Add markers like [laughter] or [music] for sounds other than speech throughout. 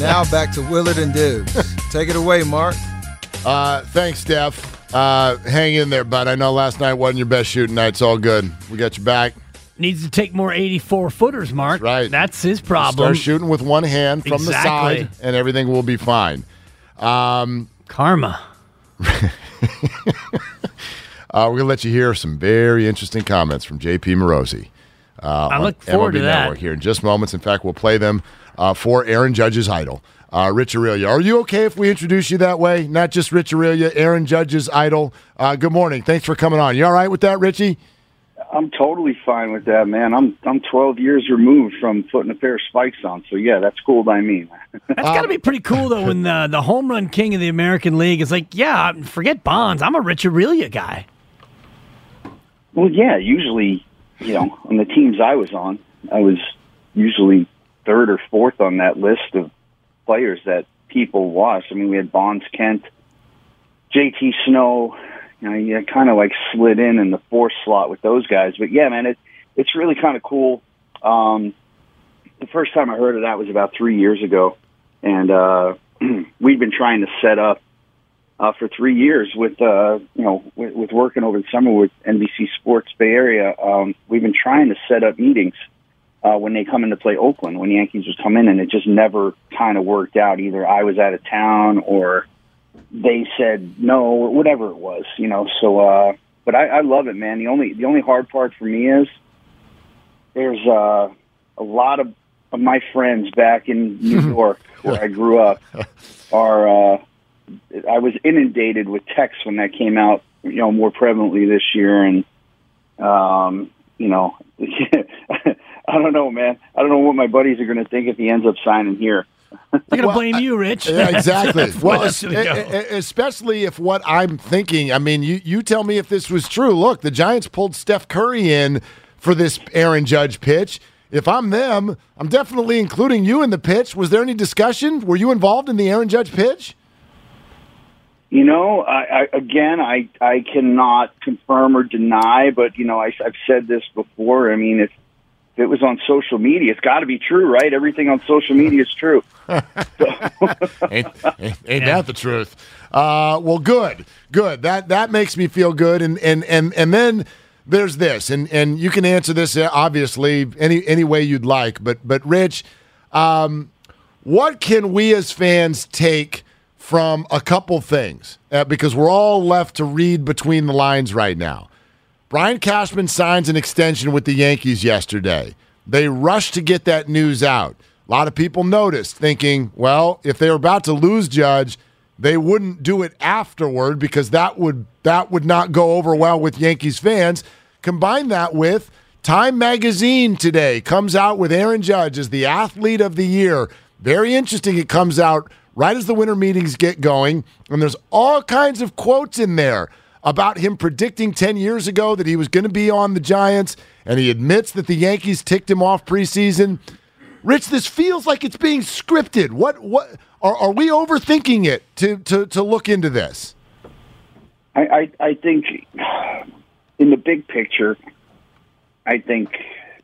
Now back to Willard and Dukes. [laughs] Take it away, Mark. Uh, thanks, Steph. Uh, hang in there, bud. I know last night wasn't your best shooting night. It's all good. We got you back. Needs to take more 84 footers, Mark. That's right. That's his problem. Start shooting with one hand from Exactly. the side, and everything will be fine. Um, Karma. [laughs] Uh, we're going to let you hear some very interesting comments from JP Morosi. Uh, I look forward MLB to that. Network here in just moments. In fact, we'll play them uh, for Aaron Judge's idol, uh, Rich Aurilia. Are you okay if we introduce you that way? Not just Rich Aurilia, Aaron Judge's idol. Uh, good morning. Thanks for coming on. You all right with that, Richie? I'm totally fine with that, man. I'm I'm 12 years removed from putting a pair of spikes on, so yeah, that's cool by me. [laughs] That's got to be pretty cool, though, when the, the home run king of the American League is like, yeah, forget Bonds. I'm a Rich Aurilia guy. Well, yeah, usually, you know, on the teams I was on, I was usually third or fourth on that list of players that people watch. I mean, we had Bonds, Kent, JT Snow. You know, you kind of like slid in in the fourth slot with those guys. But yeah, man, it it's really kind of cool. Um, the first time I heard of that was about three years ago, and uh, [clears throat] we'd been trying to set up uh, for three years with uh, you know with, with working over the summer with NBC Sports Bay Area. Um, we've been trying to set up meetings uh, when they come in to play Oakland when Yankees would come in, and it just never kind of worked out. Either I was out of town or they said no or whatever it was, you know. So, uh, but I, I love it, man. The only the only hard part for me is there's uh, a lot of, of my friends back in New [laughs] York where I grew up are. Uh, I was inundated with texts when that came out, you know, more prevalently this year, and um, you know, [laughs] I don't know, man. I don't know what my buddies are going to think if he ends up signing here. They're going to blame you, Rich. Yeah, exactly. [laughs] Well, es- it's gonna go. especially if what I'm thinking. I mean, you you tell me if this was true. Look, the Giants pulled Steph Curry in for this Aaron Judge pitch. If I'm them, I'm definitely including you in the pitch. Was there any discussion? Were you involved in the Aaron Judge pitch? You know, I, I again, I I cannot confirm or deny, but you know, I, I've said this before. I mean, if, if it was on social media, it's got to be true, right? Everything on social media is true. [laughs] ain't, ain't, ain't that the truth? Uh, well, good, good. That that makes me feel good. And and and and then there's this, and and you can answer this uh, obviously any any way you'd like. But but Rich, um, what can we as fans take from a couple things? Uh, because we're all left to read between the lines right now. Brian Cashman signs an extension with the Yankees yesterday. They rushed to get that news out. A lot of people noticed, thinking, well, if they were about to lose Judge, they wouldn't do it afterward because that would that would not go over well with Yankees fans. Combine that with Time Magazine today comes out with Aaron Judge as the athlete of the year. Very interesting. It comes out right as the winter meetings get going, and there's all kinds of quotes in there about him predicting 10 years ago that he was going to be on the Giants, and he admits that the Yankees ticked him off preseason. Rich, this feels like it's being scripted. What what are, are we overthinking it to, to to look into this? I, I I think in the big picture, I think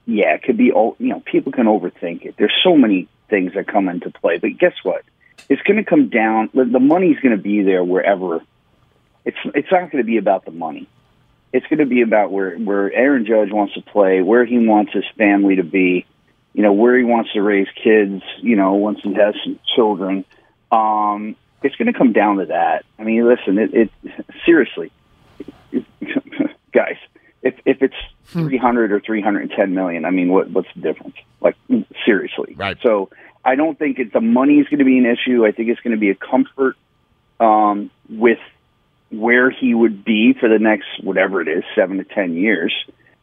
yeah, it could be. You know, people can overthink it. There's so many things that come into play, but guess what? It's going to come down. The money's going to be there wherever. It's it's not going to be about the money. It's going to be about where where Aaron Judge wants to play, where he wants his family to be, you know, where he wants to raise kids. You know, once he has some children. Um, it's going to come down to that. I mean, listen, it, it seriously, [laughs] guys. If if it's three hundred or three hundred and ten million, I mean, what what's the difference? Like seriously, Right. So I don't think it, the money is going to be an issue. I think it's going to be a comfort um, with where he would be for the next whatever it is, seven to ten years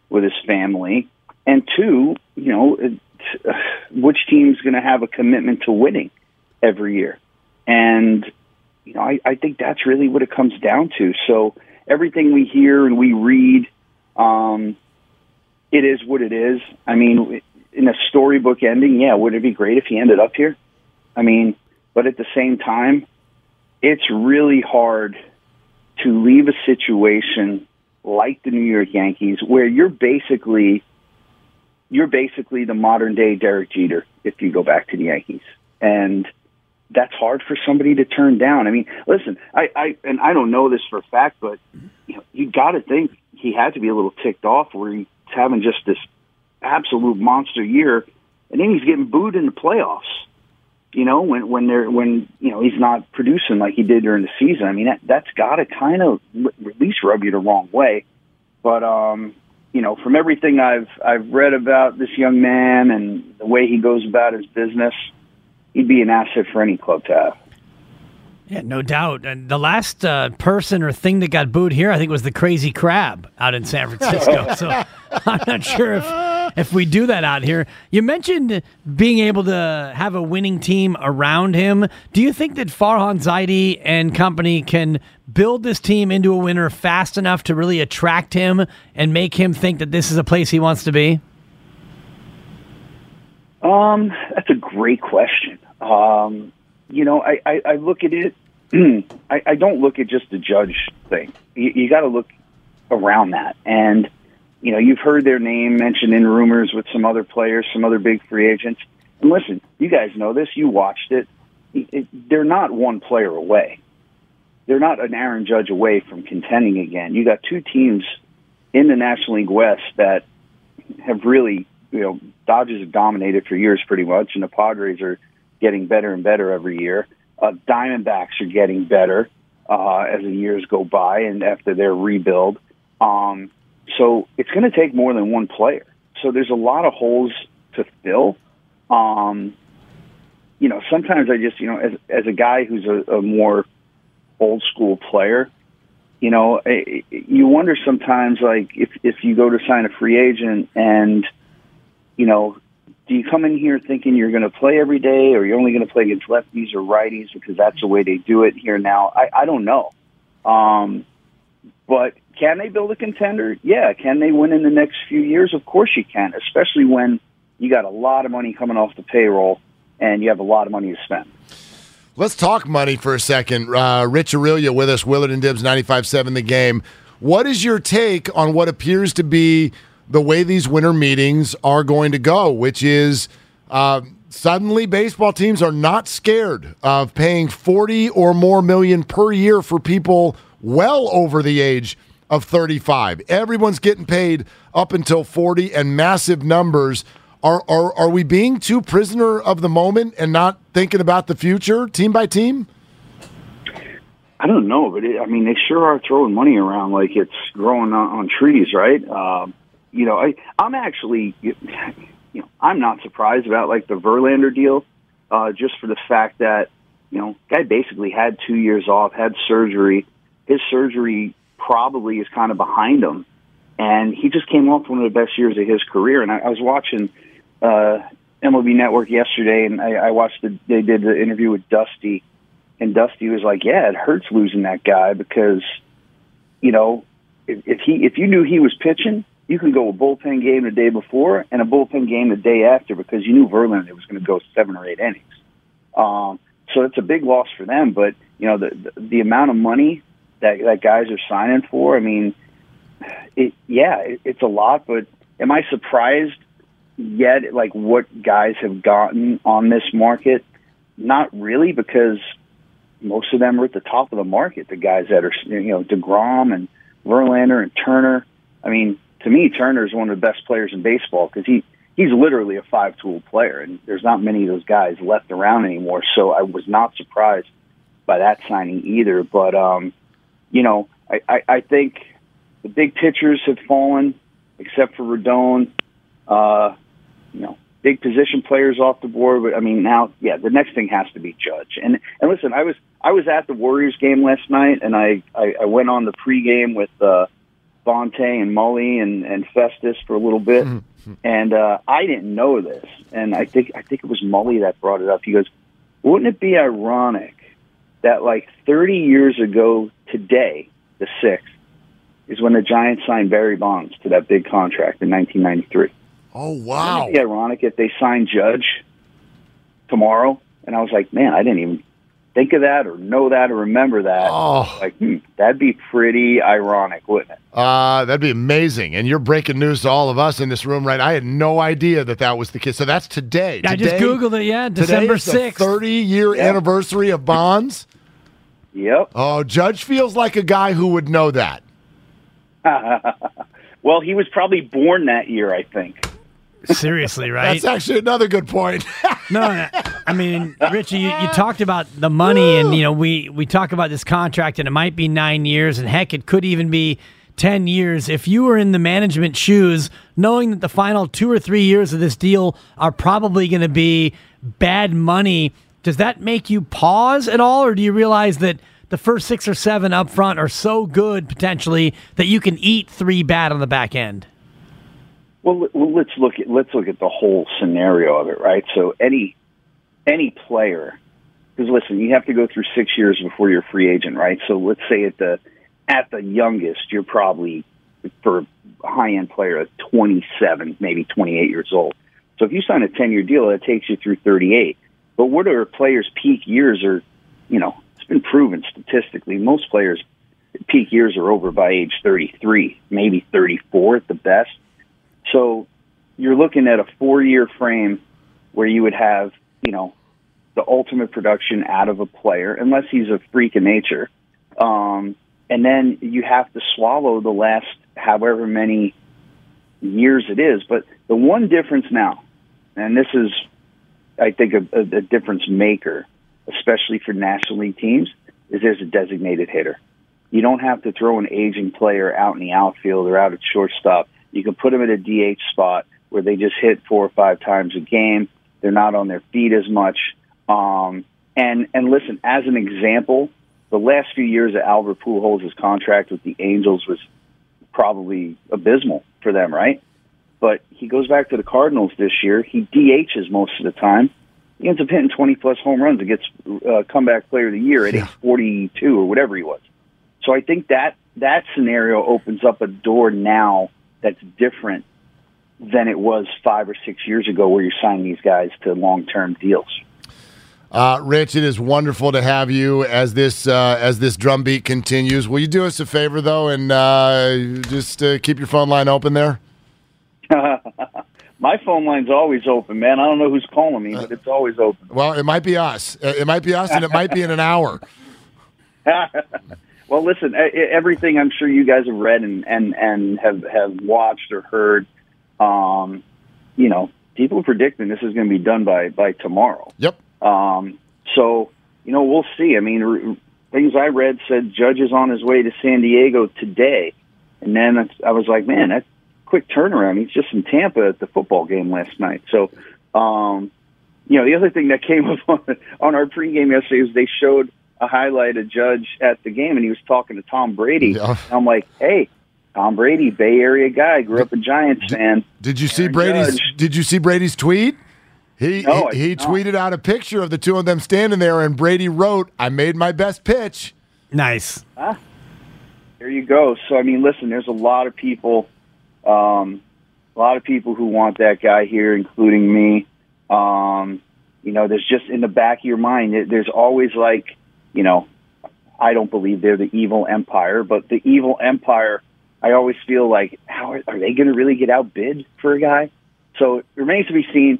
with his family, and two, you know, it, which team's going to have a commitment to winning every year, and you know, I, I think that's really what it comes down to. So everything we hear and we read, um, it is what it is. I mean, in a storybook ending, yeah, would it be great if he ended up here? I mean, but at the same time, it's really hard to leave a situation like the New York Yankees where you're basically you're basically the modern day Derek Jeter if you go back to the Yankees. And that's hard for somebody to turn down. I mean, listen, I, I and I don't know this for a fact, but you know, you got to think he had to be a little ticked off where he's having just this absolute monster year, and then he's getting booed in the playoffs. You know, when when they're when you know he's not producing like he did during the season. I mean, that that's got to kind of at least rub you the wrong way. But um, you know, from everything I've I've read about this young man and the way he goes about his business, he'd be an asset for any club to have. Yeah, no doubt. And the last uh, person or thing that got booed here, I think, was the crazy crab out in San Francisco. [laughs] so I'm not sure if if we do that out here. You mentioned being able to have a winning team around him. Do you think that Farhan Zaidi and company can build this team into a winner fast enough to really attract him and make him think that this is a place he wants to be? Um, that's a great question. Um, you know, I, I, I look at it. [clears throat] I, I don't look at just the judge thing. You, you got to look around that, and you know, you've heard their name mentioned in rumors with some other players, some other big free agents. And listen, you guys know this. You watched it. It- it they're not one player away. They're not an Aaron Judge away from contending again. You got two teams in the National League West that have really, you know, Dodgers have dominated for years pretty much, and the Padres are getting better and better every year. Uh, Diamondbacks are getting better uh, as the years go by and after their rebuild. Um, so it's going to take more than one player. So there's a lot of holes to fill. Um, you know, sometimes I just, you know, as as a guy who's a, a more old school player, you know, eh, you wonder sometimes like if if you go to sign a free agent and you know, do you come in here thinking you're going to play every day or you're only going to play against lefties or righties because that's the way they do it here now? I, I don't know. Um, but can they build a contender? Yeah. Can they win in the next few years? Of course you can, especially when you got a lot of money coming off the payroll and you have a lot of money to spend. Let's talk money for a second. Uh, Rich Aurilia with us, Willard and Dibbs, 95.7 The Game. What is your take on what appears to be the way these winter meetings are going to go, which is uh, suddenly baseball teams are not scared of paying 40 or more million per year for people well over the age of 35. Everyone's getting paid up until 40 and massive numbers. Are, are, are we being too prisoner of the moment and not thinking about the future, team by team? I don't know, but it, I mean, they sure are throwing money around like it's growing on, on trees, right? Um, you know, I, I'm actually, you know, I'm not surprised about like the Verlander deal, uh, just for the fact that, you know, guy basically had two years off, had surgery. His surgery probably is kind of behind him, and he just came off one of the best years of his career. And I, I was watching uh, MLB Network yesterday, and I, I watched the they did the interview with Dusty, and Dusty was like, "Yeah, it hurts losing that guy because, you know, if, if he if you knew he was pitching, you can go a bullpen game the day before and a bullpen game the day after because you knew Verlander was going to go seven or eight innings. Um, so it's a big loss for them. But you know the the, the amount of money that that guys are signing for. I mean, it yeah, it, it's a lot. But am I surprised yet? Like what guys have gotten on this market? Not really, because most of them are at the top of the market. The guys that are you know Degrom and Verlander and Turner. I mean, to me, Turner is one of the best players in baseball because he he's literally a five tool player, and there's not many of those guys left around anymore. So I was not surprised by that signing either. But um, you know, I, I, I think the big pitchers have fallen, except for Rodon. Uh, you know, big position players off the board. But I mean, now, yeah, the next thing has to be Judge. And and listen, I was I was at the Warriors game last night, and I I, I went on the pregame with uh, Bonta and Mully and and Festus for a little bit, and uh, I didn't know this, and I think I think it was Mully that brought it up. He goes, "Wouldn't it be ironic that like 30 years ago today, the sixth, is when the Giants signed Barry Bonds to that big contract in 1993." Oh Wouldn't wow! it be ironic if they signed Judge tomorrow? And I was like, man, I didn't even think of that or know that or remember that. Oh. Like, hmm, that'd be pretty ironic, wouldn't it? Uh, that'd be amazing. And you're breaking news to all of us in this room, right? I had no idea that that was the case. So that's today. I just googled it. Yeah, December sixth. 30 year Yeah. anniversary of Bonds. Yep. Oh, Judge feels like a guy who would know that. [laughs] Well, he was probably born that year, I think. Seriously, right? That's actually another good point. [laughs] No, no, I mean, [laughs] Richie, you, you talked about the money, and you know, we we talk about this contract, and it might be nine years, and heck, it could even be ten years. If you were in the management shoes, knowing that the final two or three years of this deal are probably going to be bad money, does that make you pause at all, or do you realize that? The first six or seven up front are so good potentially that you can eat three bad on the back end. Well, let's look at let's look at the whole scenario of it, right? So any any player, because listen, you have to go through six years before you're a free agent, right? So let's say at the at the youngest, you're probably for a high end player at 27, maybe 28 years old. So if you sign a 10 year deal, that takes you through 38. But what are player's peak years? Are you know it's been proven statistically most players peak years are over by age 33, maybe 34 at the best. So you're looking at a four year frame where you would have, you know, the ultimate production out of a player, unless he's a freak of nature. Um, and then you have to swallow the last however many years it is. But the one difference now, and this is, I think, a, a, difference maker, especially for National League teams, is there's a designated hitter. You don't have to throw an aging player out in the outfield or out at shortstop. You can put them at a DH spot where they just hit four or five times a game. They're not on their feet as much. Um, and and listen, as an example, the last few years of Albert Pujols' contract with the Angels was probably abysmal for them, right? But he goes back to the Cardinals this year. He DHs most of the time. He ends up hitting 20 plus home runs and gets uh, comeback player of the year at age 42 or whatever he was. So I think that that scenario opens up a door now that's different than it was five or six years ago, where you're signing these guys to long term deals. Uh, Rich, it is wonderful to have you as this uh, as this drumbeat continues. Will you do us a favor though, and uh, just uh, keep your phone line open there? [laughs] My phone line's always open, man. I don't know who's calling me, but it's always open. Well, it might be us. Uh, It might be us, and it might be in an hour. [laughs] well, listen, everything I'm sure you guys have read and and and have have watched or heard. Um, you know, people are predicting this is going to be done by by tomorrow. Yep. Um, so you know, we'll see. I mean, r- things I read said Judge is on his way to San Diego today, and then I was like, man, that's quick turnaround. He's just in Tampa at the football game last night. So, um, you know, the other thing that came [laughs] up on, on our pregame yesterday was they showed a highlight of Judge at the game, and he was talking to Tom Brady. Yeah. I'm like, hey. Tom Brady, Bay Area guy, grew up a Giants fan. Did you see Aaron Brady's? Judge. Did you see Brady's tweet? He No, he, he tweeted out a picture of the two of them standing there, and Brady wrote, "I made my best pitch." Nice. There you go. So I mean, listen, there's a lot of people Um, a lot of people who want that guy here, including me. Um, you know, there's just in the back of your mind, there's always like, you know, I don't believe they're the evil empire, but the evil empire, I always feel like, how are, are they going to really get outbid for a guy? So it remains to be seen,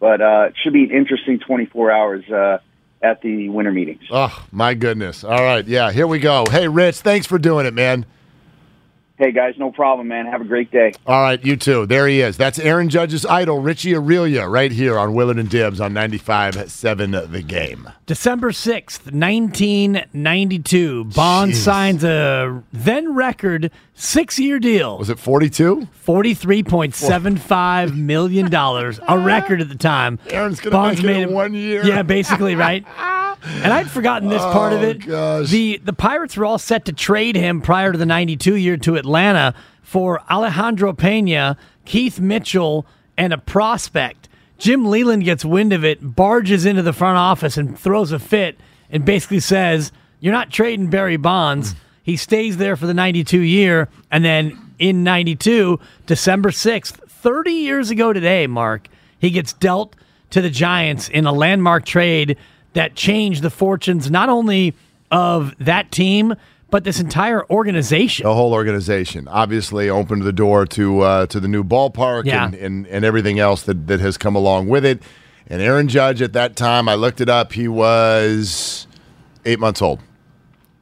but uh, it should be an interesting 24 hours uh, at the winter meetings. Oh, my goodness. All right. Yeah, here we go. Hey, Rich, thanks for doing it, man. Hey guys, no problem, man. Have a great day. All right, you too. There he is. That's Aaron Judge's idol, Richie Aurilia, right here on Willard and Dibbs on 95.7 The Game. December 6th, 1992. Bond Jeez. signs a then record six year deal. Was it 42? $43.75 million. A record at the time. Aaron's gonna make it in one year. Yeah, basically, right? [laughs] And I'd forgotten this part of Oh, it. The the Pirates were all set to trade him prior to the 92 year to Atlanta for Alejandro Pena, Keith Mitchell, and a prospect. Jim Leyland gets wind of it, barges into the front office and throws a fit and basically says, You're not trading Barry Bonds. He stays there for the 92 year. And then in 92, December 6th, 30 years ago today, Mark, he gets dealt to the Giants in a landmark trade that changed the fortunes not only of that team, but this entire organization. The whole organization obviously opened the door to uh, to the new ballpark Yeah. and, and, and everything else that, that has come along with it. And Aaron Judge at that time, I looked it up, he was eight months old.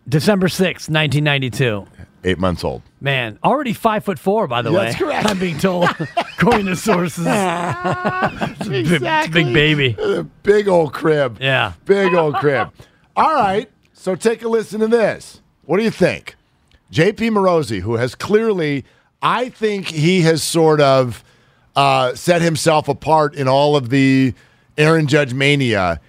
December 6th, 1992. Eight months old. Man, already five foot four, by the way. that's correct. I'm being told, [laughs] according to sources. [laughs] A big- Exactly. Big, baby. Big old crib. Yeah. Big old crib. [laughs] All right. So take a listen to this. What do you think? JP Morosi, who has clearly, I think he has sort of uh, set himself apart in all of the Aaron Judge mania.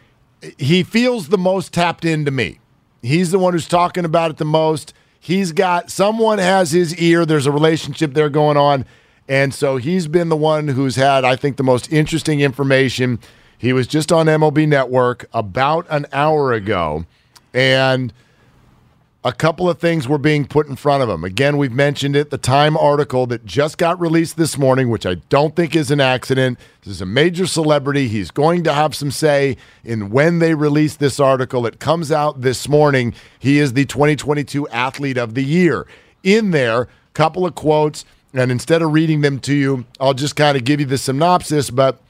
He feels the most tapped into me. He's the one who's talking about it the most. He's got someone has his ear. There's a relationship there going on. And so he's been the one who's had, I think, the most interesting information. He was just on MLB Network about an hour ago. And a couple of things were being put in front of him. Again, we've mentioned it the Time article that just got released this morning, which I don't think is an accident. This is a major celebrity. He's going to have some say in when they release this article. It comes out this morning. He is the 2022 Athlete of the Year. In there, a couple of quotes, and instead of reading them to you, I'll just kind of give you the synopsis, but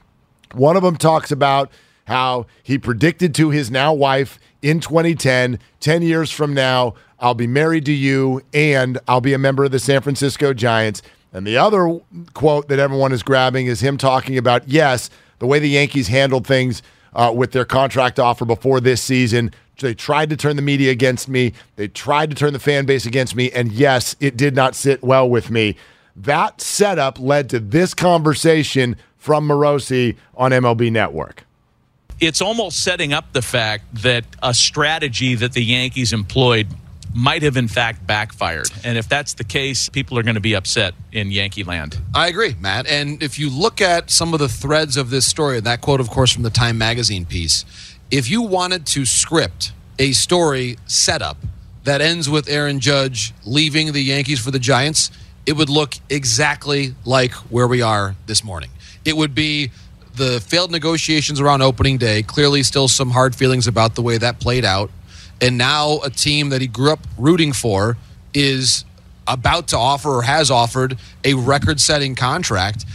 one of them talks about how he predicted to his now wife in 2010, 10 years from now, I'll be married to you and I'll be a member of the San Francisco Giants. And the other quote that everyone is grabbing is him talking about, yes, the way the Yankees handled things uh, with their contract offer before this season. They tried to turn the media against me. They tried to turn the fan base against me. And yes, it did not sit well with me. That setup led to this conversation from Morosi on MLB Network. It's almost setting up the fact that a strategy that the Yankees employed might have in fact backfired. And if that's the case, people are going to be upset in Yankee land. I agree, Matt. And if you look at some of the threads of this story, that quote, of course, from the Time magazine piece, if you wanted to script a story setup that ends with Aaron Judge leaving the Yankees for the Giants, it would look exactly like where we are this morning. It would be the failed negotiations around opening day, clearly still some hard feelings about the way that played out. And now a team that he grew up rooting for is about to offer or has offered a record setting contract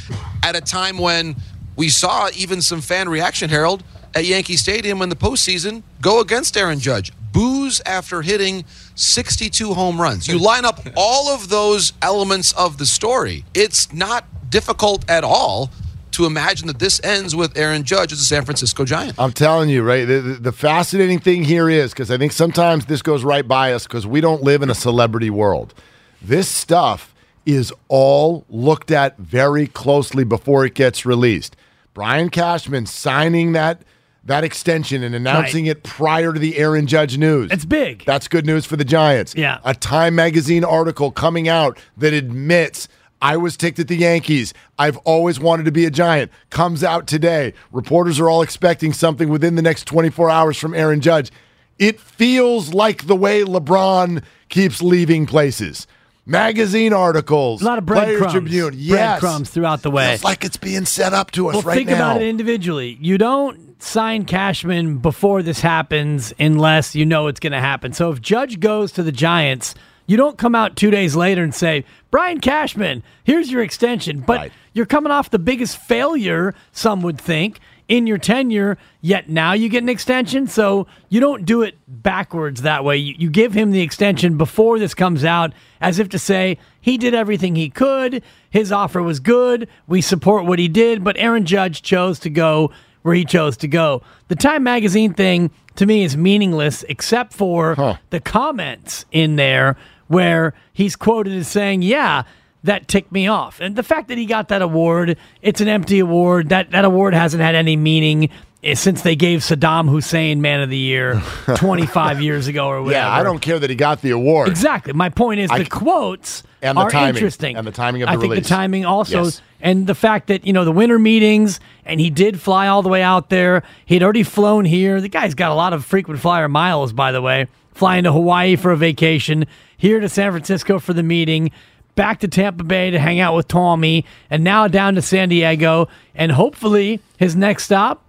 at a time when we saw even some fan reaction, Harold, at Yankee Stadium in the postseason go against Aaron Judge. Booze after hitting 62 home runs. You line up all of those elements of the story. It's not difficult at all to imagine that this ends with Aaron Judge as a San Francisco Giant. I'm telling you, right? The, the, the fascinating thing here is because I think sometimes this goes right by us because we don't live in a celebrity world. This stuff is all looked at very closely before it gets released. Brian Cashman signing that that extension and announcing it prior to the Aaron Judge news. It's big. That's good news for the Giants. Yeah. A Time magazine article coming out that admits I was ticked at the Yankees. I've always wanted to be a Giant. Comes out today. Reporters are all expecting something within the next 24 hours from Aaron Judge. It feels like the way LeBron keeps leaving places. magazine articles, A lot of breadcrumbs. Tribune. Yes. Breadcrumbs throughout the way. It's like it's being set up to us well, right think now. about it individually. You don't sign Cashman before this happens unless you know it's going to happen. So if Judge goes to the Giants, you don't come out two days later and say, Brian Cashman, here's your extension. But Right. you're coming off the biggest failure, some would think, in your tenure, yet now you get an extension. So you don't do it backwards that way. You, you give him the extension before this comes out, as if to say, he did everything he could. His offer was good. We support what he did. But Aaron Judge chose to go where he chose to go. The Time Magazine thing, to me, is meaningless except for the comments in there where he's quoted as saying, Yeah, that ticked me off. And the fact that he got that award, it's an empty award. That that award hasn't had any meaning eh, since they gave Saddam Hussein Man of the Year [laughs] 25 years ago or whatever. Yeah, I don't care that he got the award. Exactly. My point is I- the quotes And the are timing. interesting. And the timing of the I the think the timing also, Yes. and the fact that you know the winter meetings, and he did fly all the way out there. He'd already flown here. The guy's got a lot of frequent flyer miles, by the way. Flying to Hawaii for a vacation, here to San Francisco for the meeting, back to Tampa Bay to hang out with Tommy, and now down to San Diego, and hopefully his next stop,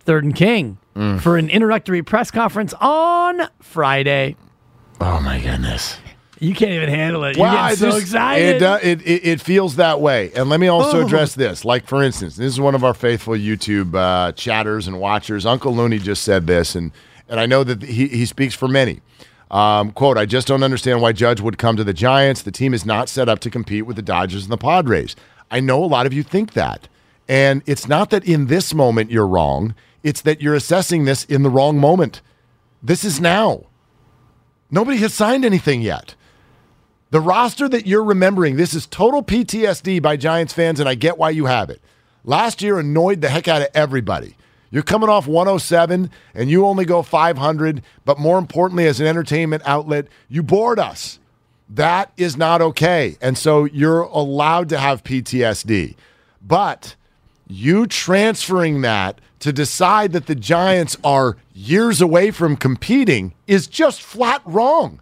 Third and King, Mm. for an introductory press conference on Friday. Oh my goodness. You can't even handle it. Well, getting so just- excited. It, do- it, it, it feels that way. And let me also address this. Like, for instance, this is one of our faithful YouTube uh, chatters and watchers. Uncle Looney just said this, and, and I know that he, he speaks for many. Um, quote, I just don't understand why Judge would come to the Giants. The team is not set up to compete with the Dodgers and the Padres. I know a lot of you think that. And it's not that in this moment you're wrong, it's that you're assessing this in the wrong moment. This is now. Nobody has signed anything yet. The roster that you're remembering, this is total PTSD by Giants fans, and I get why you have it. Last year annoyed the heck out of everybody. You're coming off 107 and you only go 500, but more importantly, as an entertainment outlet, you bored us. That is not okay. And so you're allowed to have PTSD. But you transferring that to decide that the Giants are years away from competing is just flat wrong.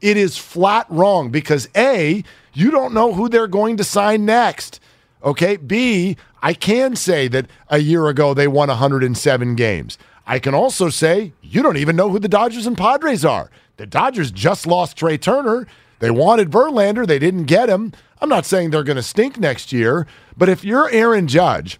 It is flat wrong because A, you don't know who they're going to sign next. Okay. B, I can say that a year ago they won 107 games. I can also say you don't even know who the Dodgers and Padres are. The Dodgers just lost Trea Turner. They wanted Verlander. They didn't get him. I'm not saying they're going to stink next year, but if you're Aaron Judge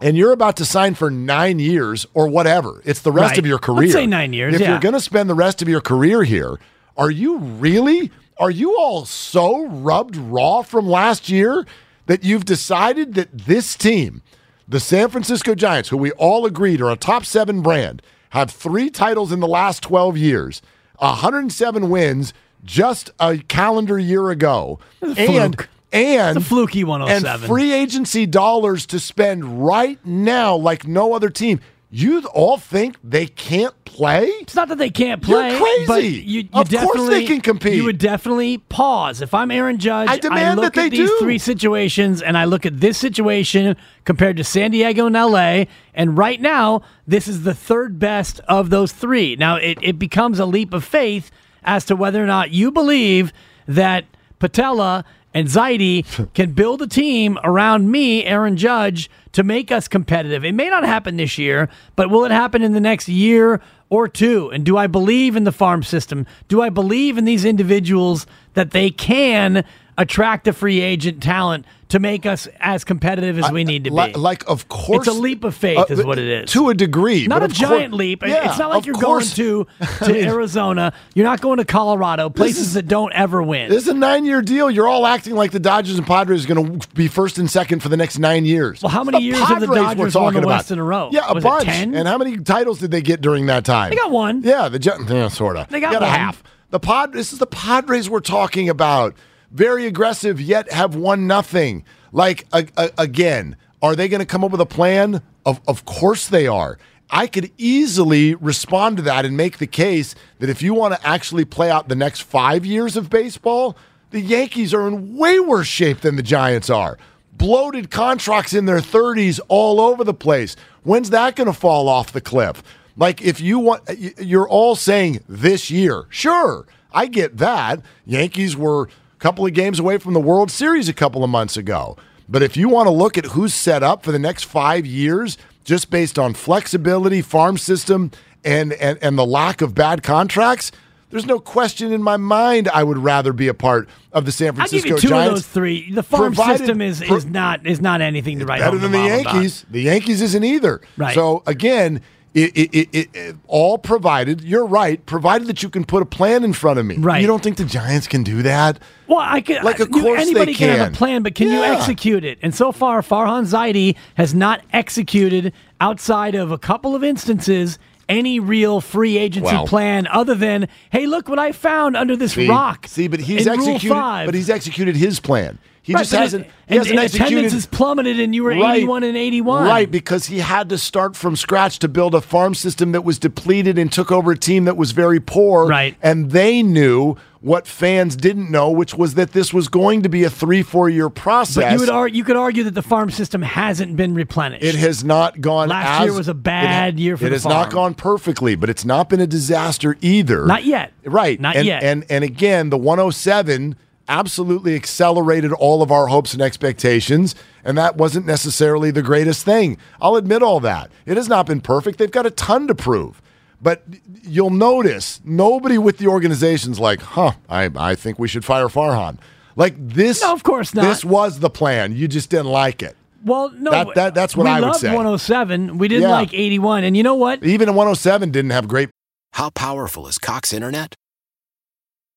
and you're about to sign for nine years or whatever, it's the rest Right. of your Let's career. say nine years, If yeah. you're going to spend the rest of your career here, are you really? Are you all so rubbed raw from last year that you've decided that this team, the San Francisco Giants, who we all agreed are a top seven brand, have three titles in the last 12 years, 107 wins just a calendar year ago, and fluke. and It's a fluky oh and free agency dollars to spend right now like no other team. You all think they can't play? It's not that they can't play. You're crazy. But you, you Of course definitely, they can compete. You would definitely pause. If I'm Aaron Judge, I demand look that they at these do. three situations and I look at this situation compared to San Diego and LA. And right now, this is the third best of those three. Now, it, it becomes a leap of faith as to whether or not you believe that Patella and Zaidi [laughs] can build a team around me, Aaron Judge, to make us competitive. It may not happen this year, but will it happen in the next year or two? And do I believe in the farm system? Do I believe in these individuals that they can attract a free agent talent to make us as competitive as we need to be? Like, like, of course, It's a leap of faith, uh, is what it is. to a degree. Not but a course- giant leap. Yeah, it's not like you're course. going to [laughs] to Arizona. You're not going to Colorado, places that don't ever win. This is a nine-year deal. You're all acting like the Dodgers and Padres are going to be first and second for the next nine years. Well, how many the years have the Padres Dodgers won the talking West about. in a row? Yeah, a Was bunch. 10? And how many titles did they get during that time? They got one. Yeah, the Jet, yeah, sort of. They got a one. half. The Pod. This is the Padres we're talking about. Very aggressive, yet have won nothing. Like a, a- again, are they going to come up with a plan? Of of course they are. I could easily respond to that and make the case that if you want to actually play out the next five years of baseball, the Yankees are in way worse shape than the Giants are. Bloated contracts in their 30s all over the place. When's that going to fall off the cliff? Like, if you want, you're all saying this year. Sure, I get that. Yankees were couple of games away from the World Series a couple of months ago. But if you want to look at who's set up for the next five years, just based on flexibility, farm system, and and, and the lack of bad contracts, there's no question in my mind I would rather be a part of the San I'll Francisco give you two Giants. of those three. The farm provided- system is, is not is not anything to write home about. better home than the mom about. Yankees. The Yankees isn't either. Right. So again, it, it, it, it, all provided. You're right. Provided that you can put a plan in front of me. Right. You don't think the Giants can do that? Well, I can Like, of you- course anybody can. have a plan, but can you execute it? And so far, Farhan Zaidi has not executed outside of a couple of instances any real free agency plan other than, hey, look what I found under this See, rock. See, but he's executed. But he's executed his plan. He Right, just hasn't. he and, hasn't and executed. attendance has plummeted, and you were Right. 81 and 81. Right, because he had to start from scratch to build a farm system that was depleted and took over a team that was very poor. Right. And they knew what fans didn't know, which was that this was going to be a three, four year process. But you would ar- you could argue that the farm system hasn't been replenished. It has not gone. Last as- year was a bad it, year for It the has not gone perfectly, but it's not been a disaster either. Not yet. Right. Not and, yet. And and again, the 107 absolutely accelerated all of our hopes and expectations, and that wasn't necessarily the greatest thing. I'll admit all that. It has not been perfect. They've got a ton to prove. But you'll notice nobody with the organization's like, huh, I, I think we should fire Farhan. Like this No, of course not. This was the plan. You just didn't like it. well, no, That- that- that's what we I would say. We loved 107. We didn't Yeah. like 81, and you know what? Even 107 didn't have great How powerful is Cox Internet?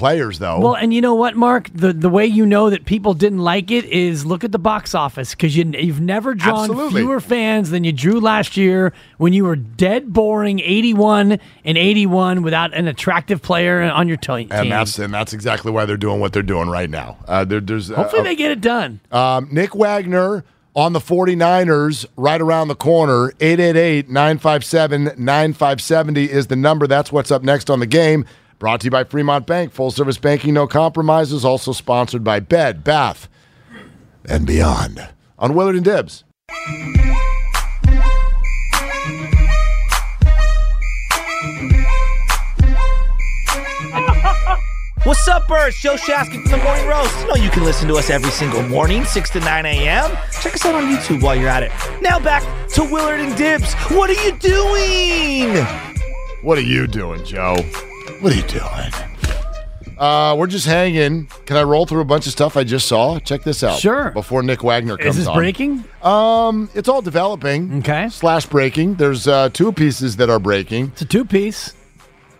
Players, though. Well, and you know what, Mark? The the way you know that people didn't like it is look at the box office because you you've never drawn Absolutely. fewer fans than you drew last year when you were dead boring, eighty one and eighty one without an attractive player on your te- team. and that's and that's exactly why they're doing what they're doing right now. Uh, there, there's uh, Hopefully, they get it done. Um, Nick Wagoner on the 49ers right around the corner. 888-957-9570 is the number. That's what's up next on the game. Brought to you by Fremont Bank. Full service banking, no compromises. Also sponsored by Bed, Bath, and Beyond. On Willard and Dibbs. [laughs] What's up, birds? Joe Shaskin from the Morning Roast. You know you can listen to us every single morning, 6 to 9 a.m. Check us out on YouTube while you're at it. Now back to Willard and Dibbs. What are you doing? What are you doing, Joe? What are you doing? Uh, we're just hanging. Can I roll through a bunch of stuff I just saw? Check this out. Sure. Before Nick Wagoner comes Is this on. breaking? Um, it's all developing. Okay. Slash breaking. There's uh, two pieces that are breaking. It's a two piece.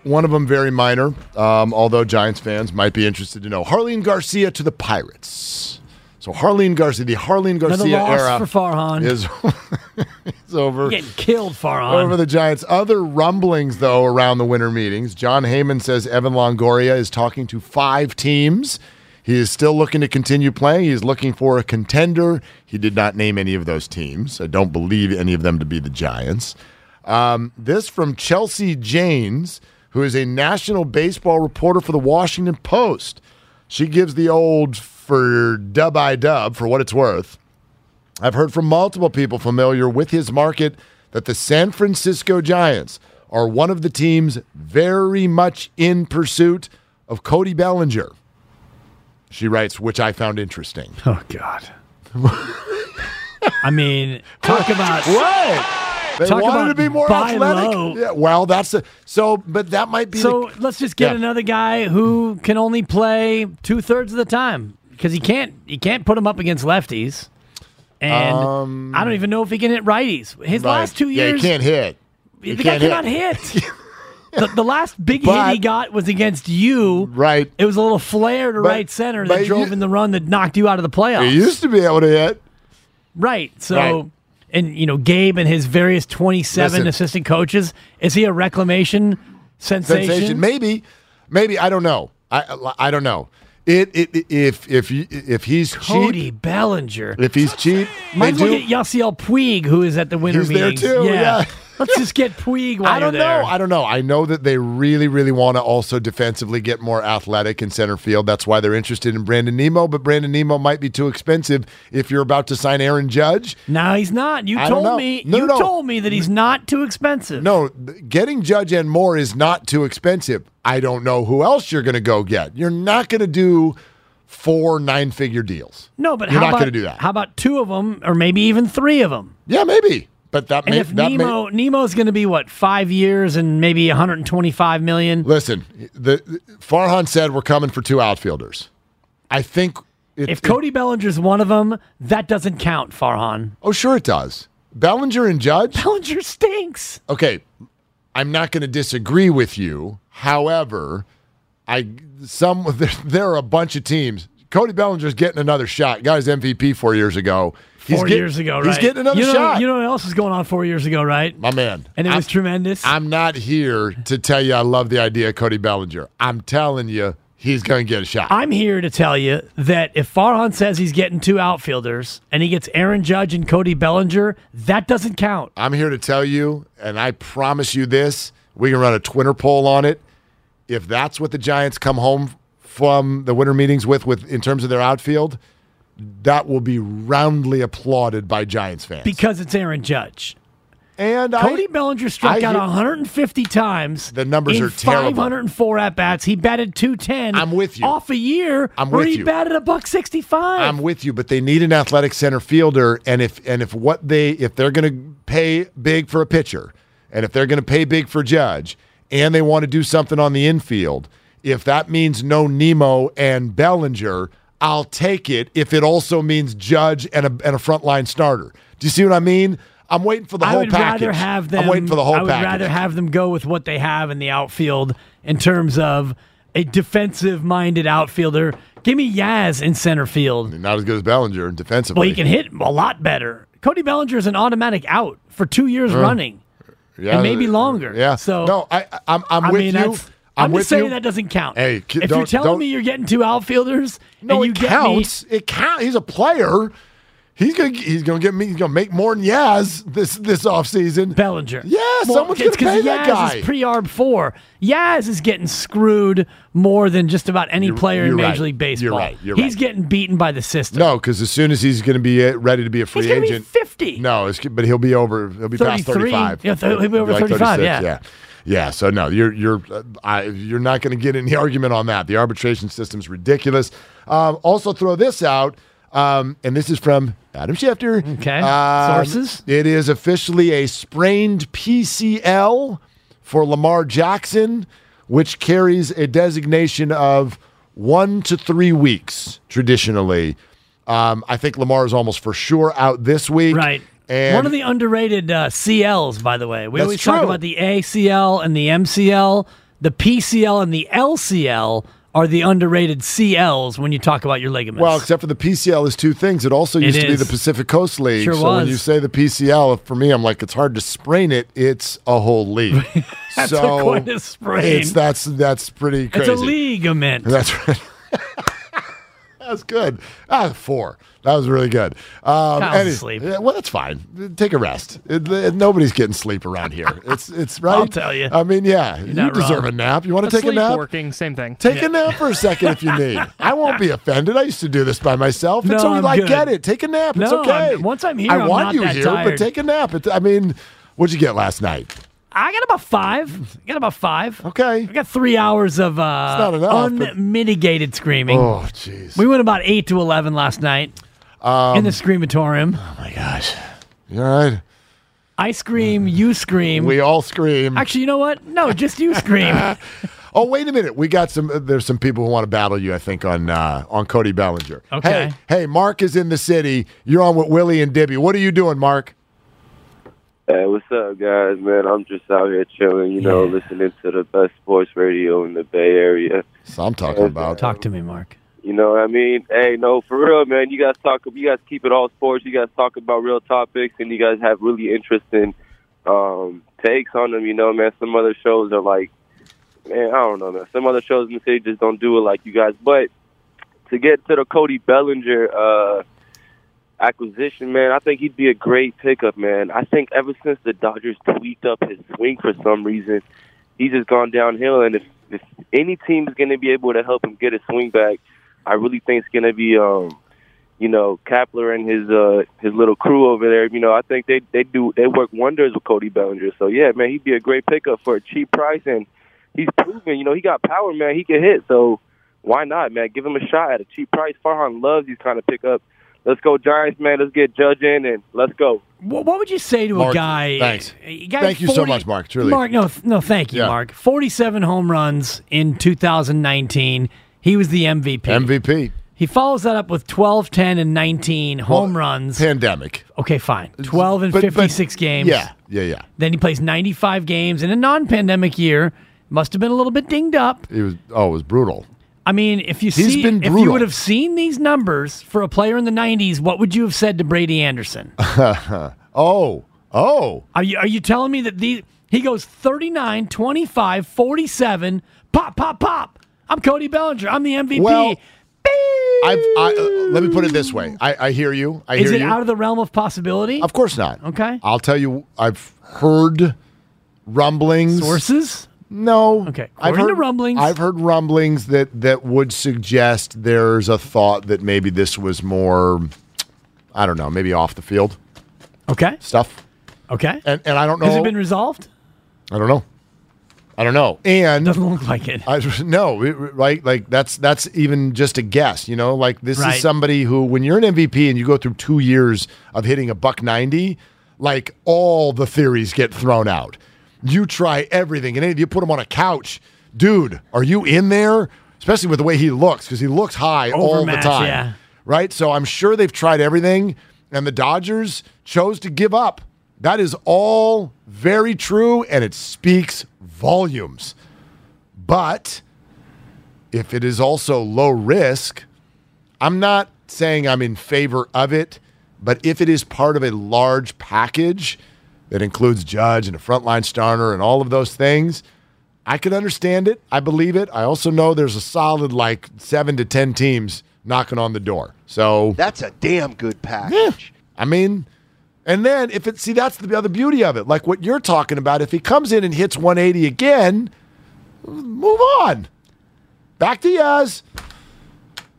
One of them very minor, um, although Giants fans might be interested to know. Jarlin Garcia to the Pirates. So Jarlin Garcia, the Jarlin Another Garcia loss era for Farhan. is, [laughs] is over. Getting killed, Farhan. Over the Giants. Other rumblings, though, around the winter meetings. Jon Heyman says Evan Longoria is talking to five teams. He is still looking to continue playing. He is looking for a contender. He did not name any of those teams. I don't believe any of them to be the Giants. Um, this from Chelsea Janes, who is a national baseball reporter for the Washington Post. She gives the old for dub i dub for what it's worth. I've heard from multiple people familiar with his market that the San Francisco Giants are one of the teams very much in pursuit of Cody Bellinger. She writes, which I found interesting. Oh God. I mean, talk about what? They Talk wanted about to be more athletic. low. Yeah, well, that's a, so, but that might be. So the, let's just get Yeah. another guy who can only play two thirds of the time because he can't he can't put him up against lefties, and I don't even know if he can hit righties. His Um, Right. last two Yeah, years, he can't hit. The He guy can't hit. cannot hit. [laughs] the, the last big hit he got was against you. Right. It was a little flare to But- right center that drove you- in the run that knocked you out of the playoffs. He used to be able to hit. Right. So, Right. and you know, Gabe and his various twenty-seven Listen. assistant coaches. Is he a reclamation sensation? Sensation. Maybe, maybe I don't know. I I don't know. It, it if if if he's Cody cheap, Bellinger. if he's cheap, Might well get Yasiel Puig, who is at the winter He's there meetings. too, yeah. Let's just get Puig while I don't know. I don't know. I know that they really, really want to also defensively get more athletic in center field. That's why they're interested in Brandon Nimmo, but Brandon Nimmo might be too expensive if you're about to sign Aaron Judge. No, he's not. You I told me. No, you no. told me that he's not too expensive. No, getting Judge and more is not too expensive. I don't know who else you're going to go get. You're not going to do four nine figure deals. No, but you're how not about going to do that. How about two of them, or maybe even three of them? Yeah, maybe. But that And if that may- Nimmo Nimmo's going to be what five years and maybe 125 million. listen, the, the Farhan said we're coming for two outfielders. I think it, If it- Cody Bellinger's one of them, that doesn't count, Farhan. oh sure it does. Bellinger and Judge. Bellinger stinks. Okay, I'm not going to disagree with you. However, I some [laughs] there, there are a bunch of teams. Cody Bellinger's getting another shot. Got his MVP four years ago. Four get- years ago, right? He's getting another you know, shot. You know what else was going on four years ago, right? My man. And it I'm- was tremendous. I'm not here to tell you I love the idea of Cody Bellinger. I'm telling you he's going to get a shot. I'm here to tell you that if Farhan says he's getting two outfielders and he gets Aaron Judge and Cody Bellinger, that doesn't count. I'm here to tell you, and I promise you this: we can run a Twitter poll on it. If that's what the Giants come home from the winter meetings with, with in terms of their outfield, that will be roundly applauded by Giants fans. Because it's Aaron Judge. and Cody I, Bellinger struck I out 150 times. The numbers in are terrible. 504 at bats. He batted 210. I'm with you. Off a year I'm where he you. batted a buck 65. I'm with you, but they need an athletic center fielder, and if and if what they if they're going to pay big for a pitcher, and if they're going to pay big for Judge, and they want to do something on the infield, if that means no Nimmo and Bellinger, I'll take it. If it also means Judge and a and a frontline starter, do you see what I mean? I'm waiting for the I whole would package. rather have them. I'm waiting for the whole I would package. rather have them go with what they have in the outfield in terms of a defensive-minded outfielder. Give me Yaz in center field. Not as good as Bellinger in defensively. Well, he can hit a lot better. Cody Bellinger is an automatic out for two years uh, running, Yeah, and maybe uh, longer. Yeah. So no, I, I I'm I'm I with mean, you. I'm, I'm, just saying you. that doesn't count. Hey, if you're telling me you're getting two outfielders, No, and you it get counts. It count. He's a player. He's gonna he's gonna get me. He's gonna make more than Yaz this this offseason. me Bellinger. Yeah, Well, someone's gonna pay that guy. is pre-arb four. Yaz is getting screwed more than just about any You're- player in you're Major right. League Baseball. You're right. You're He's right. getting beaten by the system. No, because as soon as he's going to be uh, ready to be a free He's gonna agent, 50. No, it's, but he'll be over. He'll be past thirty-five. Yeah, he'll be over like 35, 36, yeah. yeah, yeah. So no, you're you're uh, I, you're not going to get any [laughs] argument on that. The arbitration system's ridiculous. Um, also, throw this out, um, and this is from Adam Schefter. Okay. Um, Sources? It is officially a sprained PCL for Lamar Jackson, which carries a designation of one to three weeks traditionally. Um, I think Lamar is almost for sure out this week. Right. And One of the underrated uh, CLs, by the way. We always talk about the ACL and the MCL. The PCL and the LCL are the underrated CLs when you talk about your ligaments. Well, except for the PCL is two things. It also It used to be the Pacific Coast League. Sure so when you say the PCL, for me, I'm like, it's hard to sprain it. It's a whole league. [laughs] That's so a quite a sprain. It's that's that's pretty crazy. it's a ligament. That's right. That's good. Ah, four. That was really good. Um, any- asleep. yeah, well, that's fine. Take a rest. It- it- nobody's getting sleep around here. [laughs] It's it's right. I'll tell you. I mean, yeah, you not deserve wrong. a nap. You want to take a nap? Working, same thing. Take a nap for a second if you need. [laughs] I won't be offended. I used to do this by myself. It's No, okay. I'm I good. get it. Take a nap. It's okay. I'm- once I'm here, I I'm want not you that here, tired. but take a nap. It, I mean, what'd you get last night? I got about five. I got about five. Okay. I got three hours of uh, enough, but- unmitigated screaming. Oh, jeez. We went about eight to eleven last night in the screamatorium. Oh my gosh. You all right? I scream, you scream. We all scream. Actually, you know what? No, just you scream. [laughs] Oh, wait a minute. We got some. There's some people who want to battle you. I think on uh, on Cody Bellinger. Okay. Hey, hey, Mark is in the city. You're on with Willie and Dibby. What are you doing, Mark? Hey, what's up, guys? Man, I'm just out here chilling, you know, listening to the best sports radio in the Bay Area. So I'm talking about. Talk to me, Mark. You know what I mean? Hey, no, for real, man. You guys talk. You guys keep it all sports. You guys talk about real topics, and you guys have really interesting um, takes on them. You know, man. Some other shows are like, man, I don't know, man. Some other shows in the city just don't do it like you guys. But to get to the Cody Bellinger uh, acquisition, man, I think he'd be a great pickup, man. I think ever since the Dodgers tweaked up his swing for some reason, he's just gone downhill. And if, if any team is going to be able to help him get his swing back, I really think it's going to be, um, you know, Kapler and his uh, his little crew over there. You know, I think they they do they work wonders with Cody Bellinger. So yeah, man, he'd be a great pickup for a cheap price, and he's proven, you know, he got power, man. He can hit, so why not, man? Give him a shot at a cheap price. Farhan loves these kind of pickups. Let's go Giants, man. Let's get Judge in and let's go. What, what would you say to a guy? thanks. a guy Thank you so much, Mark, truly. Mark, no, no, thank you, Yeah. Mark. Forty-seven home runs in 2019. He was the MVP. MVP. He follows that up with 12, 10, and 19 home Well, runs. Pandemic. Okay, fine. 12 and But- but- 56 games. Yeah, yeah, yeah. Then he plays 95 games in a non-pandemic year. Must have been a little bit dinged up. It was. Oh, it was brutal. I mean, if you He's see, been if you brutal. would have seen these numbers for a player in the 90s, what would you have said to Brady Anderson? [laughs] oh, oh. Are you are you telling me that these he goes 39, 25, 47, pop, pop, pop. I'm Cody Bellinger. I'm the MVP. Well, I've. I, uh, let me put it this way. I, I hear you. I Is hear it you. out of the realm of possibility? Of course not. Okay. I'll tell you. I've heard rumblings. Sources? No. Okay. I've heard rumblings. I've heard rumblings that that would suggest there's a thought that maybe this was more. I don't know. Maybe off the field Okay. stuff. Okay. And and I don't know. Has it been resolved? I don't know. I don't know. And Doesn't look like it. I, no, it- right? Like that's that's even just a guess. You know, like this Right. is somebody who, when you're an MVP and you go through two years of hitting a buck ninety, like all the theories get thrown out. You try everything, and you put him on a couch, dude. Are you in there? Especially with the way he looks, because he looks high all the time. yeah. Right. So I'm sure they've tried everything, and the Dodgers chose to give up. That is all very true, and it speaks volumes. But if it is also low risk, I'm not saying I'm in favor of it, but if it is part of a large package that includes Judge and a frontline starter and all of those things, I can understand it. I believe it. I also know there's a solid like seven to 10 teams knocking on the door. So That's a damn good package. I mean, and then if it see that's the other beauty of it, like what you're talking about. If he comes in and hits 180 again, move on. Back to Yaz.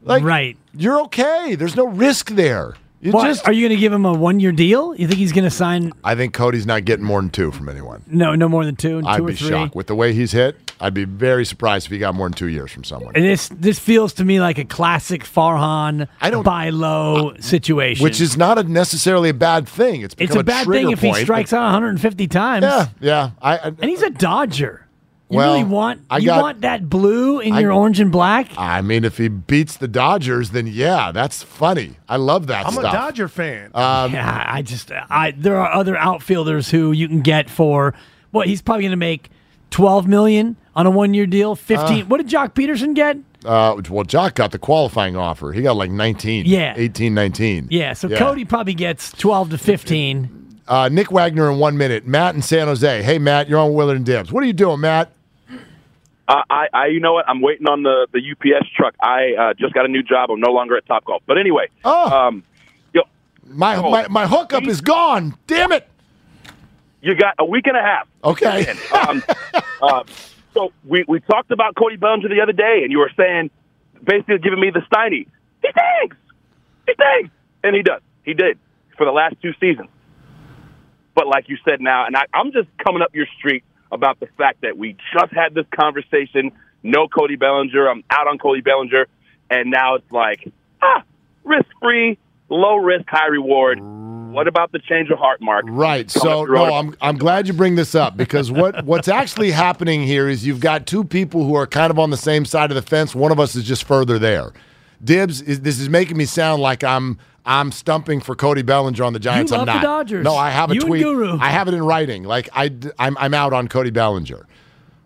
Like right, you're okay. There's no risk there. You What, just. are you going to give him a one-year deal? You think he's going to sign? I think Cody's not getting more than two from anyone. No, no more than two, two I'd or be three. shocked with the way he's hit. I'd be very surprised if he got more than two years from someone. And this this feels to me like a classic Farhan I don't, buy low uh, situation, Which is not a necessarily a bad thing. It's it's become a bad trigger thing if he point, strikes out 150 times. Yeah, yeah. I, I and he's a Dodger. You Well, really want I you got- want that blue in I- your orange and black? I mean, if he beats the Dodgers, then yeah, that's funny. I love that I'm stuff. a Dodger fan. Um, [laughs] yeah, I just I there are other outfielders who you can get for what he's probably going to make 12 million on a one-year deal. 15. Uh, what did Joc Pederson get? Uh, well, Jock got the qualifying offer. He got like 19. Yeah. 18, 19. Yeah, so Cody probably gets 12 to 15. Uh, Nick Wagoner in one minute. Matt in San Jose. Hey, Matt, you're on Willard and Dibs. What are you doing, Matt? Uh, I, I, you know what? I'm waiting on the the UPS truck. I uh, just got a new job. I'm no longer at Top Golf. But anyway, oh, um, yo, my, oh, my my hookup is gone. Damn it! You got a week and a half. Okay. um, [laughs] uh, so we we talked about Cody Bellinger the other day, and you were saying basically giving me the Steiny. He thinks. He thinks, and he does. He did for the last two seasons. But like you said now, and I, I'm just coming up your street about the fact that we just had this conversation. No Cody Bellinger. I'm out on Cody Bellinger. And now it's like, ah, risk free, low risk, high reward. What about the change of heart, Mark? Right. So no. I'm I'm glad you bring this up because what [laughs] what's actually happening here is you've got two people who are kind of on the same side of the fence. One of us is just further there. Dibs is this is making me sound like I'm I'm stumping for Cody Bellinger on the Giants. You I'm love the not. Dodgers. No, I have a You tweet. Guru. I have it in writing. Like I I'm I'm out on Cody Bellinger.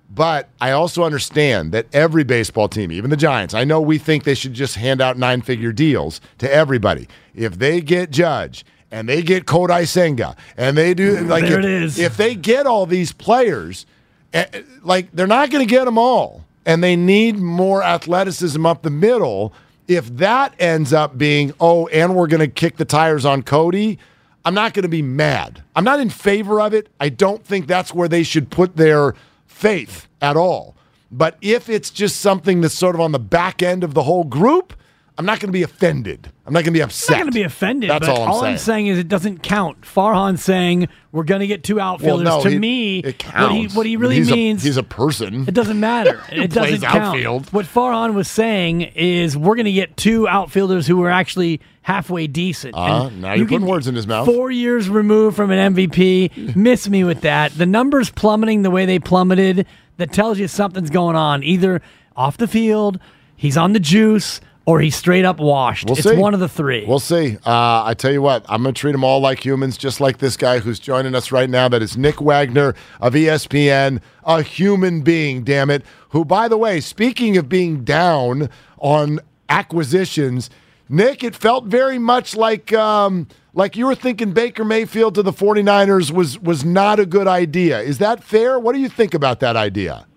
But I also understand that every baseball team, even the Giants, I know we think they should just hand out nine figure deals to everybody. If they get Judge and they get Kodai Senga and they do like There if, it is. if they get all these players, eh, eh, like they're not going to get them all, and they need more athleticism up the middle. If that ends up being oh, and we're going to kick the tires on Cody, I'm not going to be mad. I'm not in favor of it. I don't think that's where they should put their faith at all. But if it's just something that's sort of on the back end of the whole group, I'm not going to be offended. I'm not going to be upset. I'm not going to be offended. That's but all I'm saying. is it doesn't count. Farhan saying we're going to get two outfielders. no, to he- me, it what he counts. what he really He's a- means he's a person. It doesn't matter. [laughs] It doesn't count. outfield. What Farhan was saying is we're going to get two outfielders who are actually halfway decent. Uh, And now you you're putting words in his mouth. Four years removed from an MVP. [laughs] Miss me with that. The numbers plummeting the way they plummeted. That tells you something's going on. Either off the field, he's on the juice, or he's straight up washed. We'll it's see. one of the three. We'll see. Uh, I tell you what, I'm going to treat them all like humans, just like this guy who's joining us right now. That is Nick Wagoner of ESPN, a human being, damn it. Who, by the way, speaking of being down on acquisitions, Nick, it felt very much like um, like you were thinking Baker Mayfield to the 49ers was was not a good idea. Is that fair? What do you think about that idea?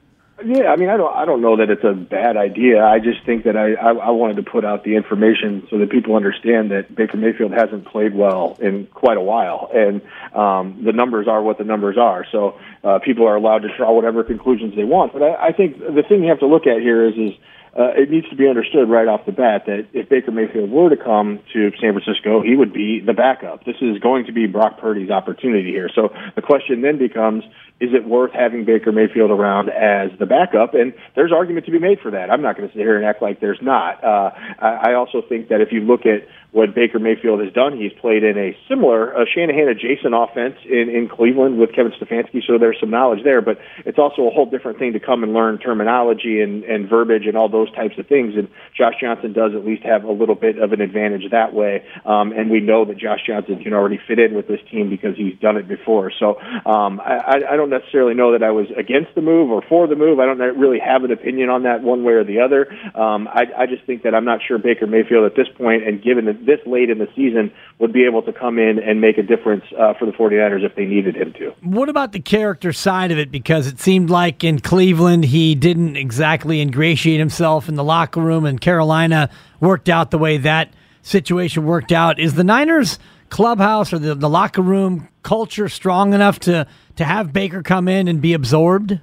Yeah, I mean, I don't, I don't know that it's a bad idea. I just think that I, I, I wanted to put out the information so that people understand that Baker Mayfield hasn't played well in quite a while, and um, the numbers are what the numbers are. So uh, people are allowed to draw whatever conclusions they want. But I, I think the thing you have to look at here is, is uh, it needs to be understood right off the bat that if Baker Mayfield were to come to San Francisco, he would be the backup. This is going to be Brock Purdy's opportunity here. So the question then becomes, is it worth having Baker Mayfield around as the backup? And there's argument to be made for that. I'm not going to sit here and act like there's not. Uh, I, I also think that if you look at what Baker Mayfield has done, he's played in a similar uh, Shanahan adjacent offense in, in Cleveland with Kevin Stefanski, so there's some knowledge there. But it's also a whole different thing to come and learn terminology and, and verbiage and all those types of things. And Josh Johnson does at least have a little bit of an advantage that way. Um, and we know that Josh Johnson can already fit in with this team because he's done it before. So um, I, I- don't necessarily know that I was against the move or for the move. I don't really have an opinion on that one way or the other. Um, I, I just think that I'm not sure Baker Mayfield at this point, and given this late in the season, would be able to come in and make a difference uh, for the 49ers if they needed him to. What about the character side of it? Because it seemed like in Cleveland he didn't exactly ingratiate himself in the locker room, and Carolina worked out the way that situation worked out. Is the Niners clubhouse or the, the locker room culture strong enough to to have Baker come in and be absorbed?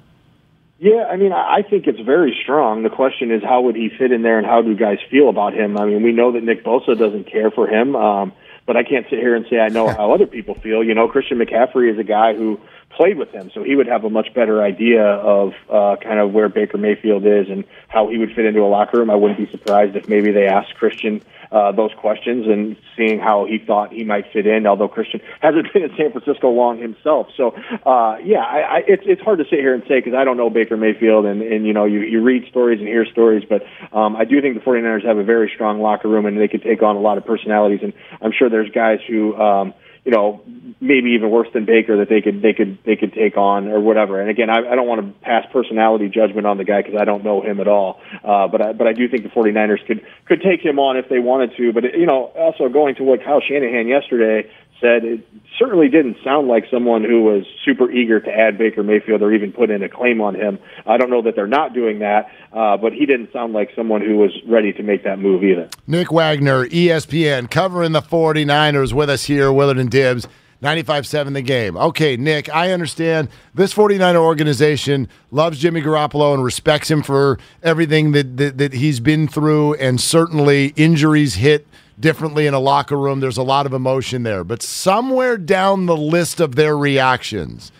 Yeah, I mean, I think it's very strong. The question is, how would he fit in there, and how do guys feel about him? I mean, we know that Nick Bosa doesn't care for him, um, but I can't sit here and say I know [laughs] how other people feel. You know, Christian McCaffrey is a guy who played with him, so he would have a much better idea of uh, kind of where Baker Mayfield is and how he would fit into a locker room. I wouldn't be surprised if maybe they asked Christian uh, those questions and seeing how he thought he might fit in. Although Christian [laughs] hasn't been in San Francisco long himself, so uh, yeah, I, I, it's it's hard to sit here and say because I don't know Baker Mayfield, and and you know you you read stories and hear stories, but um, I do think the 49ers have a very strong locker room and they can take on a lot of personalities, and I'm sure there's guys who. Um, you know, maybe even worse than Baker that they could they could they could take on or whatever. And again, I, I don't want to pass personality judgment on the guy because I don't know him at all. Uh, but I, but I do think the 49ers could could take him on if they wanted to. But you know, also going to what Kyle Shanahan yesterday said, it certainly didn't sound like someone who was super eager to add Baker Mayfield or even put in a claim on him. I don't know that they're not doing that, uh, but he didn't sound like someone who was ready to make that move either. Nick Wagoner, ESPN, covering the 49ers with us here, Willard and Dibs. 95-7 the game. Okay, Nick, I understand this 49er organization loves Jimmy Garoppolo and respects him for everything that, that, that he's been through, and certainly injuries hit differently in a locker room. There's a lot of emotion there. But somewhere down the list of their reactions,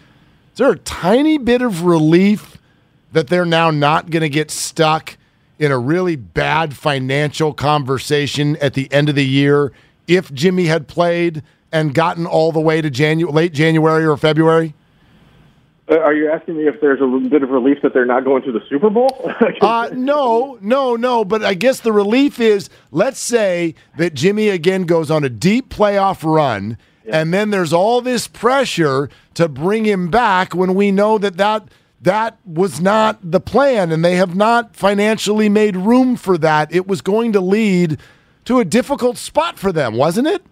is there a tiny bit of relief that they're now not going to get stuck in a really bad financial conversation at the end of the year if Jimmy had played and gotten all the way to Janu- late January or February? Uh, Are you asking me if there's a little bit of relief that they're not going to the Super Bowl? [laughs] Uh, no, no, no. But I guess the relief is let's say that Jimmy again goes on a deep playoff run, and then there's all this pressure to bring him back when we know that that. That was not the plan, and they have not financially made room for that. It was going to lead to a difficult spot for them, wasn't it?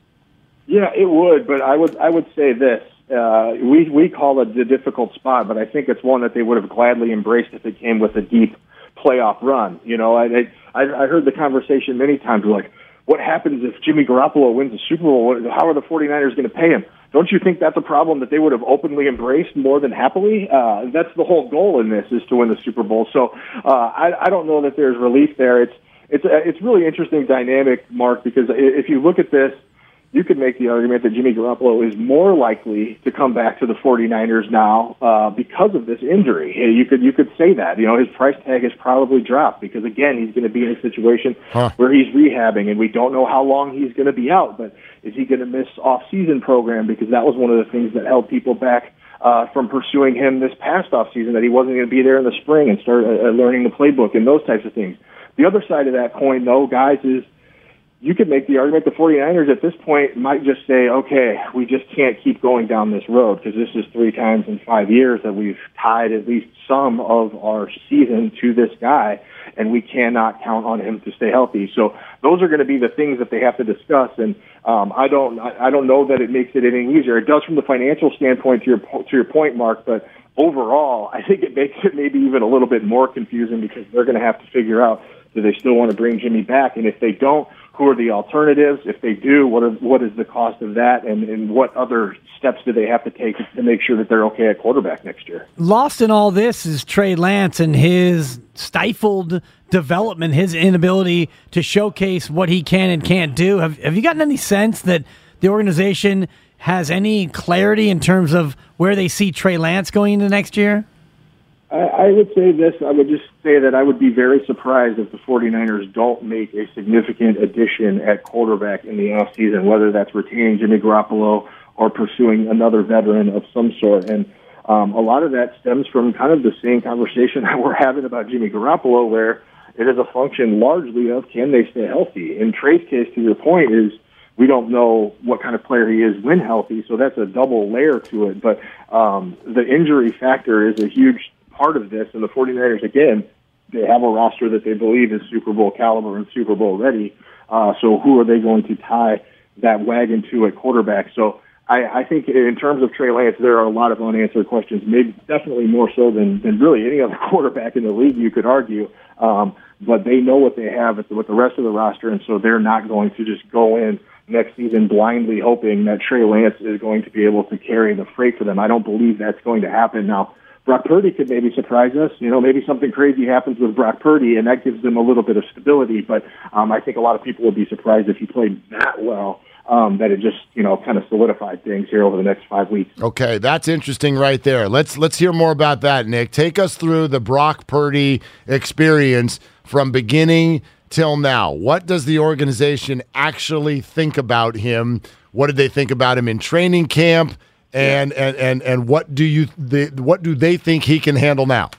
Yeah, it would, but I would I would say this. Uh, we we call it the difficult spot, but I think it's one that they would have gladly embraced if it came with a deep playoff run. You know, I I, I heard the conversation many times like, what happens if Jimmy Garoppolo wins the Super Bowl? How are the 49ers going to pay him? Don't you think that's a problem that they would have openly embraced more than happily? Uh, that's the whole goal in this is to win the Super Bowl. So uh, I, I don't know that there's relief there. It's it's a, it's really interesting dynamic, Mark, because if you look at this, you could make the argument that Jimmy Garoppolo is more likely to come back to the 49ers now uh, because of this injury. You could you could say that. You know, his price tag has probably dropped because again, he's going to be in a situation Huh. where he's rehabbing, and we don't know how long he's going to be out. But is he going to miss off-season program because that was one of the things that held people back uh, from pursuing him this past off-season that he wasn't going to be there in the spring and start uh, uh, learning the playbook and those types of things. The other side of that coin, though, guys, is you could make the argument the 49ers at this point might just say, okay, we just can't keep going down this road because this is three times in five years that we've tied at least some of our season to this guy, and we cannot count on him to stay healthy. So those are going to be the things that they have to discuss, and um, I don't, I don't know that it makes it any easier. It does from the financial standpoint to your to your point, Mark, but overall, [laughs] I think it makes it maybe even a little bit more confusing because they're going to have to figure out do they still want to bring Jimmy back, and if they don't, who are the alternatives? If they do, what are, what is the cost of that, and, and what other steps do they have to take to make sure that they're okay at quarterback next year? Lost in all this is Trey Lance and his stifled development, his inability to showcase what he can and can't do. Have, have you gotten any sense that the organization has any clarity in terms of where they see Trey Lance going into next year? I, I would say this. I would just say that I would be very surprised if the 49ers don't make a significant addition at quarterback in the offseason, whether that's retaining Jimmy Garoppolo or pursuing another veteran of some sort. And um, a lot of that stems from kind of the same conversation [laughs] that we're having about Jimmy Garoppolo, where it is a function largely of can they stay healthy. In Trey's case, to your point, is we don't know what kind of player he is when healthy, so that's a double layer to it. But um, the injury factor is a huge part of this, and the 49ers, again, they have a roster that they believe is Super Bowl caliber and Super Bowl ready. Uh, so who are they going to tie that wagon to at quarterback? So I, I think in terms of Trey Lance, there are a lot of unanswered questions, maybe definitely more so than, than really any other [laughs] quarterback in the league, you could argue. Um, but they know what they have with the, rest of the roster, and so they're not going to just go in next season blindly hoping that Trey Lance is going to be able to carry the freight for them. I don't believe that's going to happen. Now, Brock Purdy could maybe surprise us. You know, maybe something crazy happens with Brock Purdy, and that gives them a little bit of stability. But um, I think a lot of people would be surprised if he played that well. Um, that it just you know kind of solidified things here over the next five weeks. Okay, that's interesting right there. Let's let's hear more about that, Nick. Take us through the Brock Purdy experience from beginning till now. What does the organization actually think about him? What did they think about him in training camp? And and and and what do you the, what do they think he can handle now?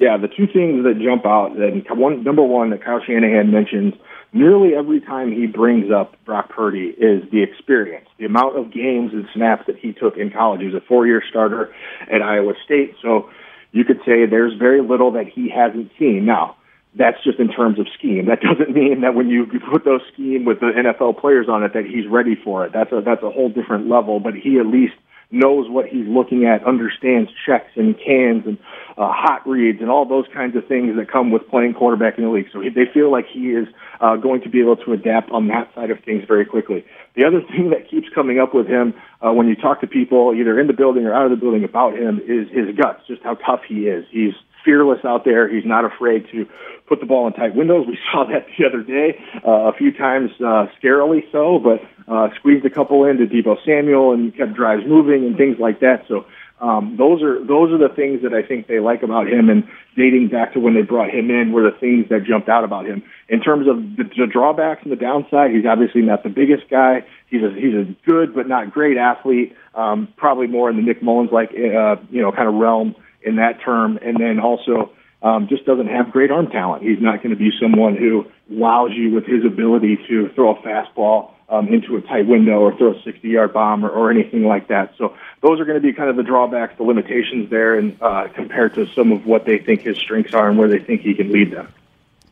Yeah, the two things that jump out, and one number one that Kyle Shanahan mentions nearly every time he brings up Brock Purdy is the experience, the amount of games and snaps that he took in college. He was a four-year starter at Iowa State, so you could say there's very little that he hasn't seen. Now, that's just in terms of scheme. That doesn't mean that when you put those scheme with the NFL players on it that he's ready for it. That's a that's a whole different level. But he at least knows what he's looking at, understands checks and cans and uh, hot reads and all those kinds of things that come with playing quarterback in the league. So he, they feel like he is uh, going to be able to adapt on that side of things very quickly. The other [laughs] thing that keeps coming up with him uh, when you talk to people either in the building or out of the building about him is his guts, just how tough he is. He's fearless out there. He's not afraid to put the ball in tight windows. We [laughs] saw that the other day, uh, a few times uh, scarily so, but uh, squeezed a couple into Deebo Samuel and kept drives moving and things like that. So um, those are those are the things that I think they like about him. And dating back to when they brought him in, were the things that jumped out about him. In terms of the, the drawbacks and the downside, he's obviously not the biggest guy. He's a he's a good but not great athlete. Um, probably more in the Nick Mullens like uh, you know kind of realm in that term. And then also um, just doesn't have great arm talent. He's not going to be someone who wows you with his ability to throw a fastball um, into a tight window or throw a 60 yard bomb or, or anything like that. So those are going to be kind of the drawbacks, the limitations there, and uh, compared to some of what they think his strengths are and where they think he can lead them.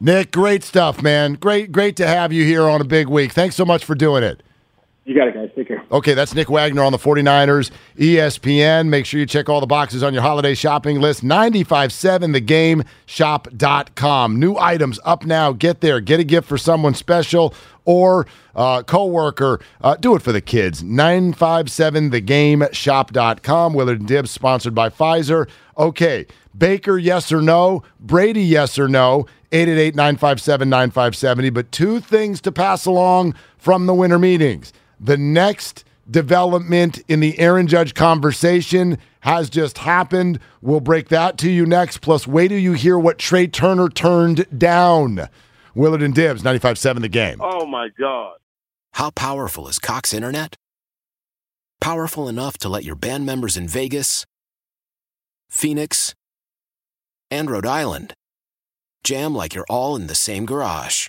Nick, great stuff, man. Great, great to have you here on a big week. Thanks so much for doing it. You got it, guys. Take care. Okay, that's Nick Wagoner on the 49ers, ESPN. Make sure you check all the boxes on your holiday shopping list. 957thegame.shop.com. New items up now. Get there. Get a gift for someone special or uh, coworker. Uh, do it for the kids. 957thegame.shop.com. Willard and Dibs, sponsored by Pfizer. Okay, Baker, yes or no? Brady, yes or no? 888 957 9570. But two things to pass along from the winter meetings. The next development in the Aaron Judge conversation has just happened. We'll break that to you next. Plus, wait till you hear what Trea Turner turned down. Willard and Dibs, 95.7 the game. Oh, my God. How powerful is Cox Internet? Powerful enough to let your band members in Vegas, Phoenix, and Rhode Island jam like you're all in the same garage.